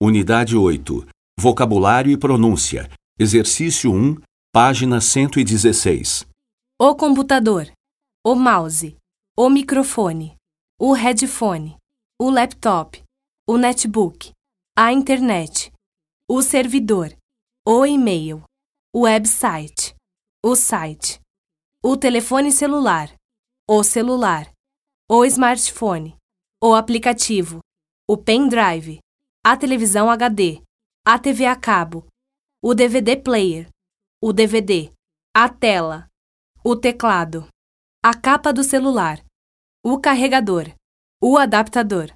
Unidade 8. Vocabulário e pronúncia. Exercício 1, página 116. O computador, o mouse, o microfone, o headphone, o laptop, o netbook, a internet, o servidor, o e-mail, o website, o site, o telefone celular, o celular, o smartphone, o aplicativo, o pendrive, a televisão HD, a TV a cabo, o DVD player, o DVD, a tela, o teclado, a capa do celular, o carregador, o adaptador.